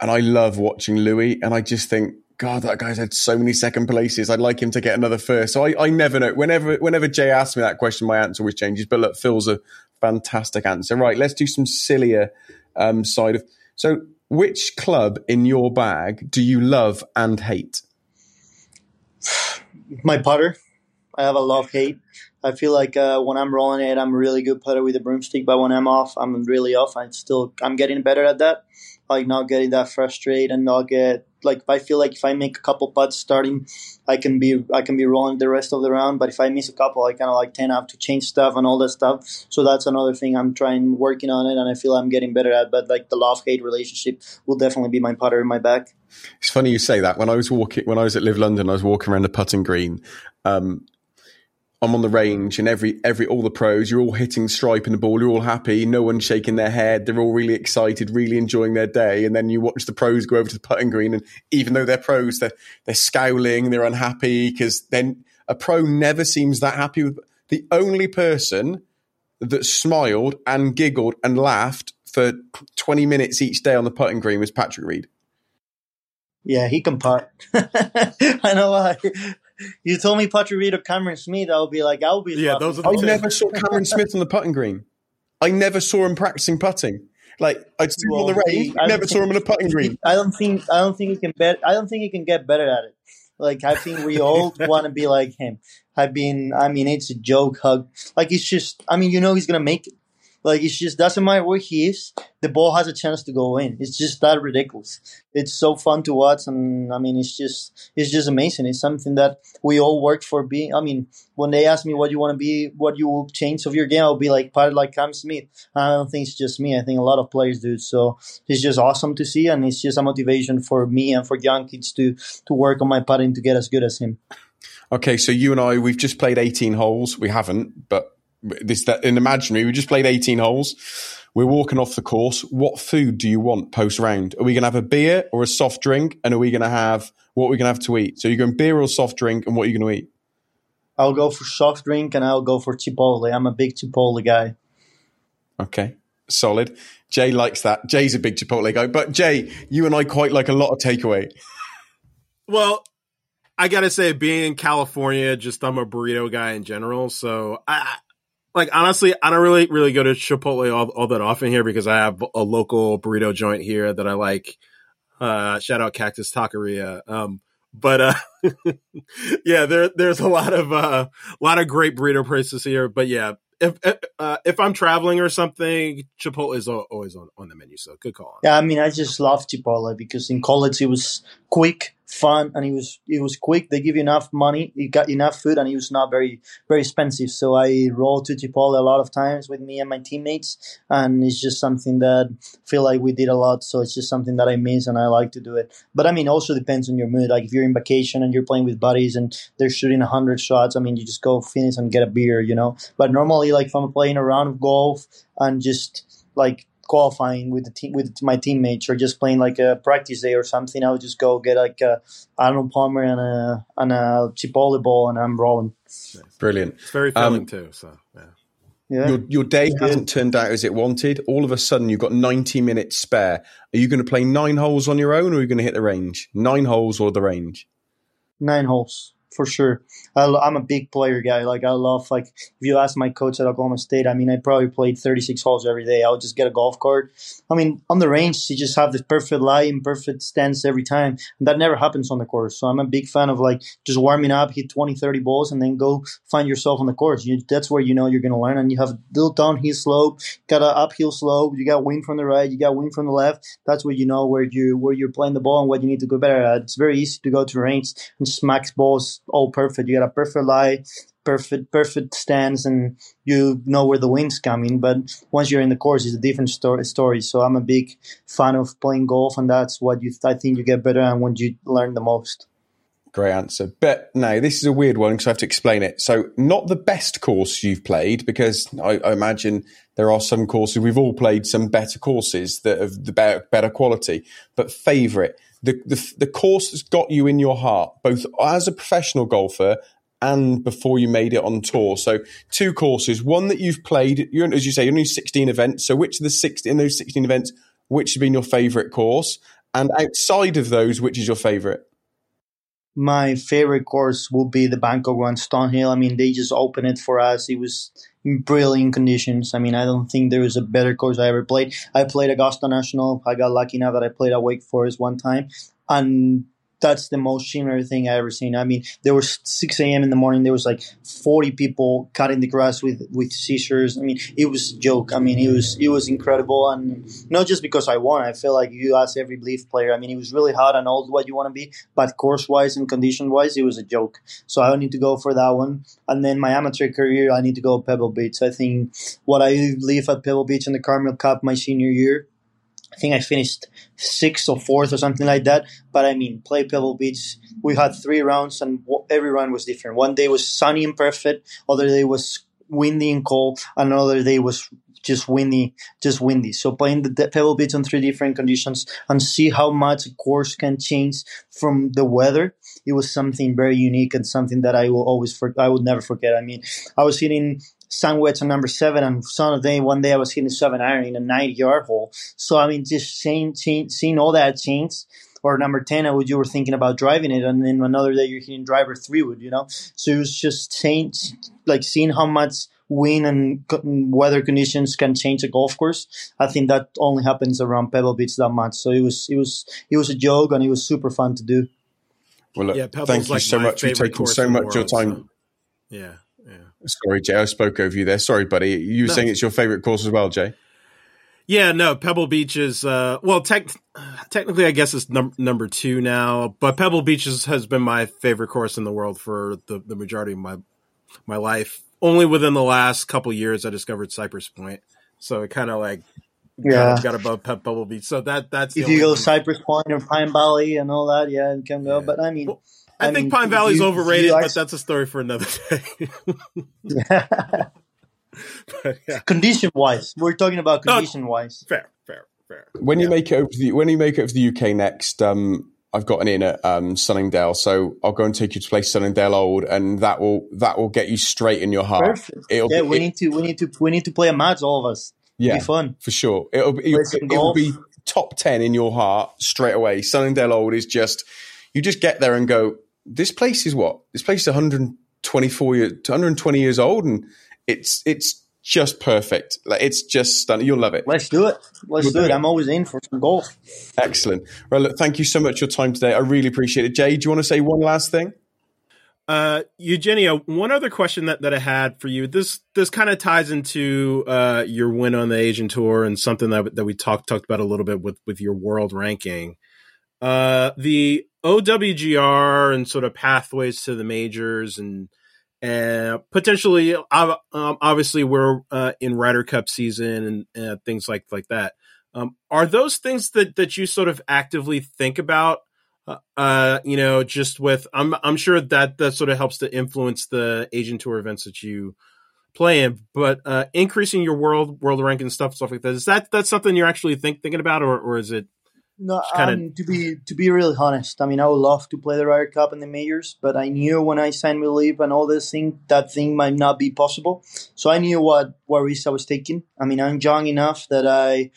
and I love watching Louis, and I just think God, that guy's had so many second places. I'd like him to get another first. So I, I never know. Whenever whenever Jay asks me that question, my answer always changes. But look, Phil's a fantastic answer. Right, let's do some sillier um, side of. So, which club in your bag do you love and hate? My putter. I have a love hate. I feel like uh, when I'm rolling it, I'm a really good putter with a broomstick. But when I'm off, I'm really off. I still I'm getting better at that. Like not getting that frustrated and not get like I feel like if I make a couple putts starting, I can be I can be rolling the rest of the round. But if I miss a couple, I kind of like tend to have to change stuff and all that stuff. So that's another thing I'm trying working on it, and I feel I'm getting better at. But like the love hate relationship will definitely be my putter in my back. It's funny you say that. When I was walking, when I was at LIV London, I was walking around the putting green. Um, I'm on the range and every every all the pros, you're all hitting stripe in the ball, you're all happy, no one's shaking their head, they're all really excited, really enjoying their day, and then you watch the pros go over to the putting green, and even though they're pros, they're they're scowling, they're unhappy because then a pro never seems that happy with the only person that smiled and giggled and laughed for 20 minutes each day on the putting green was Patrick Reed. Yeah, he can putt. I know why. You told me Patrick Reed or Cameron Smith, I would be like, I'll be. Yeah, those are the I two. never saw Cameron Smith on the putting green. I never saw him practicing putting. Like I'd see him on the Well, range, I never saw him on a putting green. I don't think I don't think he can bet. I don't think he can get better at it. Like I think we all want to be like him. I've been. I mean, it's a joke hug. Like it's just. I mean, you know, he's gonna make it. Like it's just doesn't matter where he is. The ball has a chance to go in. It's just that ridiculous. It's so fun to watch, and I mean, it's just it's just amazing. It's something that we all work for. Being. I mean, when they ask me what you want to be, what you will change of your game, I'll be like part like Cam Smith. I don't think it's just me. I think a lot of players do. So it's just awesome to see, and it's just a motivation for me and for young kids to to work on my putting to get as good as him. Okay, so you and I, we've just played 18 holes. We haven't, but this that in imaginary, we just played 18 holes. We're walking off the course. What food do you want post round? Are we going to have a beer or a soft drink? And are we going to have what we're going to have to eat? So you're going beer or soft drink, and what are you going to eat? I'll go for soft drink and I'll go for Chipotle. I'm a big Chipotle guy. Okay, solid. Jay likes that. Jay's a big Chipotle guy, but Jay, you and I quite like a lot of takeaway. Well, I gotta say, being in California, just I'm a burrito guy in general. So I, like, honestly, I don't really, really go to Chipotle all, all that often here because I have a local burrito joint here that I like. Uh, shout out Cactus Taqueria. Um, but, uh, yeah, there, there's a lot of, uh, a lot of great burrito places here. But yeah, if, uh, if I'm traveling or something, Chipotle is always on, on the menu. So good call. Yeah, I mean, I just love Chipotle because in college it was quick, fun, and it was it was quick. They give you enough money, you got enough food, and it was not very very expensive. So I roll to Chipotle a lot of times with me and my teammates, and it's just something that I feel like we did a lot. So it's just something that I miss, and I like to do it. But I mean, also depends on your mood. Like if you're in vacation and you're playing with buddies and they're shooting hundred shots, I mean, you just go finish and get a beer, you know. But normally, like if I'm playing a round of golf and just like qualifying with the team with my teammates or just playing like a practice day or something, I would just go get like a Arnold Palmer and a and a Chipotle ball and I'm rolling. Brilliant. It's very um, filling too. So yeah. Yeah. Your, your day Good. hasn't turned out as it wanted. All of a sudden, you've got 90 minutes spare. Are you going to play nine holes on your own or are you going to hit the range? Nine holes or the range? Nine holes for sure. I, I'm a big player guy. Like I love like if you ask my coach at Oklahoma State, I mean I probably played 36 holes every day. I would just get a golf cart. I mean on the range you just have the perfect lie perfect stance every time. And that never happens on the course. So I'm a big fan of like just warming up, hit 20, 30 balls, and then go find yourself on the course. You, that's where you know you're to learn. And you have a little downhill slope, got an uphill slope. You got wind from the right, you got wind from the left. That's where you know where you where you're playing the ball and what you need to go better at. It's very easy to go to range and smack balls all perfect. You got a perfect lie, perfect perfect stance, and you know where the wind's coming. But once you're in the course, it's a different story. story. So I'm a big fan of playing golf, and that's what you I think you get better and when you learn the most. Great answer. But now this is a weird one because I have to explain it. So, not the best course you've played because I, I imagine there are some courses we've all played some better courses that have the better, better quality. But favorite, the, the the course that's got you in your heart, both as a professional golfer and before you made it on tour. So, two courses. One that you've played. As you say, only 16 events. So, which of the 16 in those 16 events, which has been your favorite course? And outside of those, which is your favorite? My favorite course will be the Bangkok one, Stonehill. I mean, they just opened it for us. It was in brilliant conditions. I mean, I don't think there was a better course I ever played. I played Augusta National. I got lucky enough that I played at Wake Forest one time, and that's the most scenery thing I ever seen. I mean, there was 6 a.m. in the morning. There was like 40 people cutting the grass with with scissors. I mean, it was a joke. I mean, it was it was incredible, and not just because I won. I feel like you ask every LIV player. I mean, it was really hard and all what you want to be, but course wise and condition wise, it was a joke. So I need to go for that one. And then my amateur career, I need to go Pebble Beach. I think what I leave at Pebble Beach in the Carmel Cup my senior year I think I finished sixth or fourth or something like that. But I mean, play Pebble Beach. We had three rounds, and every round was different. One day was sunny and perfect. Other day was windy and cold. Another day was just windy, just windy. So playing the Pebble Beach on three different conditions and see how much a course can change from the weather. It was something very unique and something that I will always, for, I would never forget. I mean, I was hitting sandwich on number seven, and some day one day I was hitting seven iron in a nine yard hole. So I mean, just seeing seeing, seeing all that change. Or number ten, I would you were thinking about driving it, and then another day you're hitting driver three wood, you know. So it was just change, like seeing how much wind and weather conditions can change a golf course. I think that only happens around Pebble Beach that much. So it was it was it was a joke, and it was super fun to do. Well, look, yeah, thank you like so much for taking so much world, your time. So, yeah. Sorry, Jay, I spoke over you there. Sorry, buddy. You were no. saying it's your favorite course as well, Jay? Yeah, no, Pebble Beach is uh, well, tech, technically, I guess it's num- number two now, but Pebble Beach is, has been my favorite course in the world for the, the majority of my my life. Only within the last couple years, I discovered Cypress Point, so it kind of like yeah got, got above Pebble Beach. So that that's if you go Cypress Point or Pine Valley and all that, yeah, it can go. Yeah. But I mean. Well, I, I think mean, Pine Valley's you, overrated, you but that's a story for another day. yeah. yeah. Condition wise, we're talking about condition wise. fair, fair, fair. When yeah. you make it over the when you make it over to the UK next, um, I've got an in at um, Sunningdale, so I'll go and take you to play Sunningdale Old, and that will that will get you straight in your heart. Perfect. It'll yeah, be, we it, need to we need to we need to play a match, all of us. Yeah, It'll be fun for sure. It'll be it, will be top ten in your heart straight away. Sunningdale Old is just you just get there and go this place is what? This place is 124 years 120 years old and it's it's just perfect. Like it's just stunning. You'll love it. Let's do it. Let's we'll do, it. it. I'm always in for some golf. Excellent. Well look thank you so much for your time today. I really appreciate it. Jay do you want to say one last thing? Uh, Eugenio, one other question that, that I had for you. This this kind of ties into uh, your win on the Asian Tour and something that that we talked talked about a little bit with with your world ranking. Uh, the OWGR and sort of pathways to the majors and and potentially um, obviously we're uh, in Ryder Cup season and uh, things like like that. Um, are those things that that you sort of actively think about? Uh, uh, you know, just with I'm I'm sure that that sort of helps to influence the Asian Tour events that you play in. But uh, increasing your world world rank and stuff stuff like that is that that's something you're actually think, thinking about, or or is it no, kinda... um, to be to be really honest, I mean, I would love to play the Ryder Cup and the majors, but I knew when I signed with LIV and all this thing, that thing might not be possible. So I knew what what risk I was taking. I mean, I'm young enough that I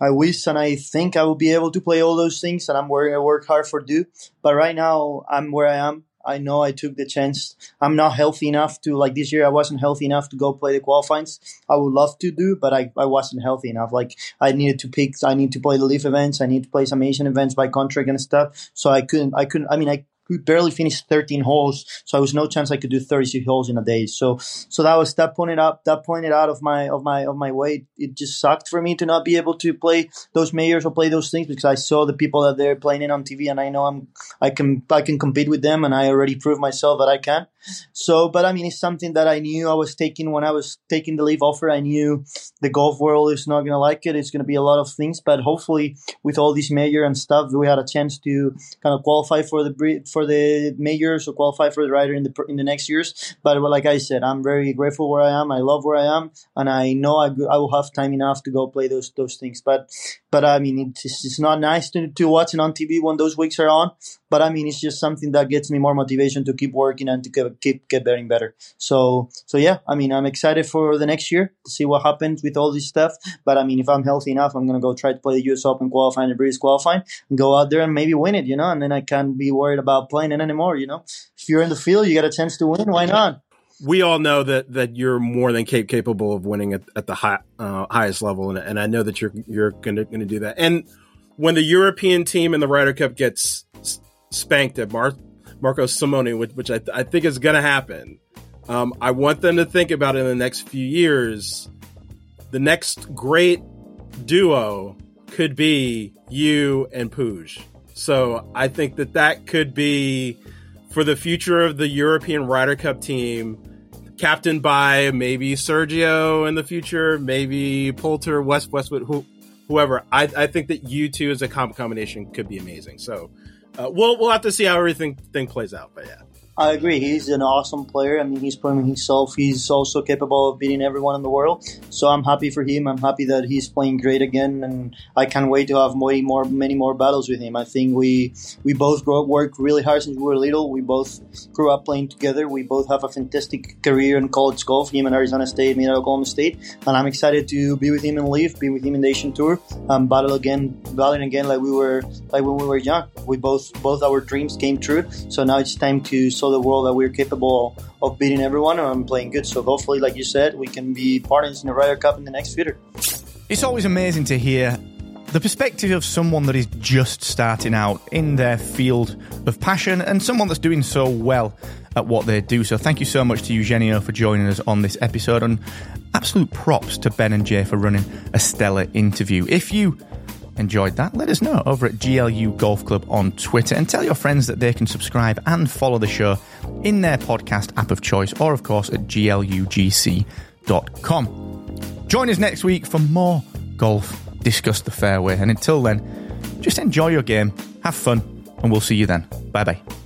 I wish and I think I will be able to play all those things, and I'm working I work hard for do. But right now, I'm where I am. I know I took the chance. I'm not healthy enough to like this year. I wasn't healthy enough to go play the qualifyings. I would love to do, but I, I wasn't healthy enough. Like I needed to pick. I need to play the LIV events. I need to play some Asian events by contract and stuff. So I couldn't. I couldn't. I mean, I we barely finished 13 holes, so there was no chance I could do 36 holes in a day. So, so that was that pointed up, that pointed out of my of my of my way. It just sucked for me to not be able to play those majors or play those things because I saw the people that they're playing it on TV, and I know I'm I can I can compete with them, and I already proved myself that I can. So, but I mean, it's something that I knew I was taking when I was taking the LIV offer. I knew the golf world is not gonna like it. It's gonna be a lot of things, but hopefully, with all these major and stuff, we had a chance to kind of qualify for the for the majors or qualify for the Ryder in the in the next years. But like I said, I'm very grateful where I am. I love where I am, and I know I, I will have time enough to go play those those things. But but I mean, it's, it's not nice to, to watch it on TV when those weeks are on. But I mean, it's just something that gets me more motivation to keep working and to keep, keep get getting better. So so yeah, I mean, I'm excited for the next year to see what happens with all this stuff. But I mean, if I'm healthy enough, I'm gonna go try to play the U.S. Open qualifying, the British qualifying, and go out there and maybe win it. You know, and then I can't be worried about playing it anymore. You know, if you're in the field, you got a chance to win. Why not? we all know that that you're more than capable of winning at, at the high, uh, highest level, and, and I know that you're you're gonna gonna do that. And when the European team in the Ryder Cup gets spanked at Mar- Marco Simone, which, which I, th- I think is gonna happen, um, I want them to think about in the next few years. The next great duo could be you and Puig. So I think that that could be for the future of the European Ryder Cup team captained by maybe Sergio in the future, maybe Poulter, West Westwood, who, whoever. I, I think that you two as a comp combination could be amazing. So uh, we'll we'll have to see how everything thing plays out. But yeah. I agree. He's an awesome player. I mean, he's proving himself. He's also capable of beating everyone in the world. So I'm happy for him. I'm happy that he's playing great again, and I can't wait to have many more, many more battles with him. I think we we both up, worked really hard since we were little. We both grew up playing together. We both have a fantastic career in college golf. Him in Arizona State, me at Oklahoma State, and I'm excited to be with him in LIV, be with him in the Asian Tour, and battle again, battling again like we were like when we were young. We both both our dreams came true. So now it's time to show the world that we're capable of beating everyone and playing good. So hopefully, like you said, we can be partners in the Ryder Cup in the next future. It's always amazing to hear the perspective of someone that is just starting out in their field of passion and someone that's doing so well at what they do. So thank you so much to Eugenio for joining us on this episode and absolute props to Ben and Jay for running a stellar interview. If you enjoyed that, let us know over at GLU Golf Club on Twitter and tell your friends that they can subscribe and follow the show in their podcast app of choice or, of course, at glugc.com. Join us next week for more golf, discuss the fairway, and until then, just enjoy your game, have fun, and we'll see you then. Bye bye.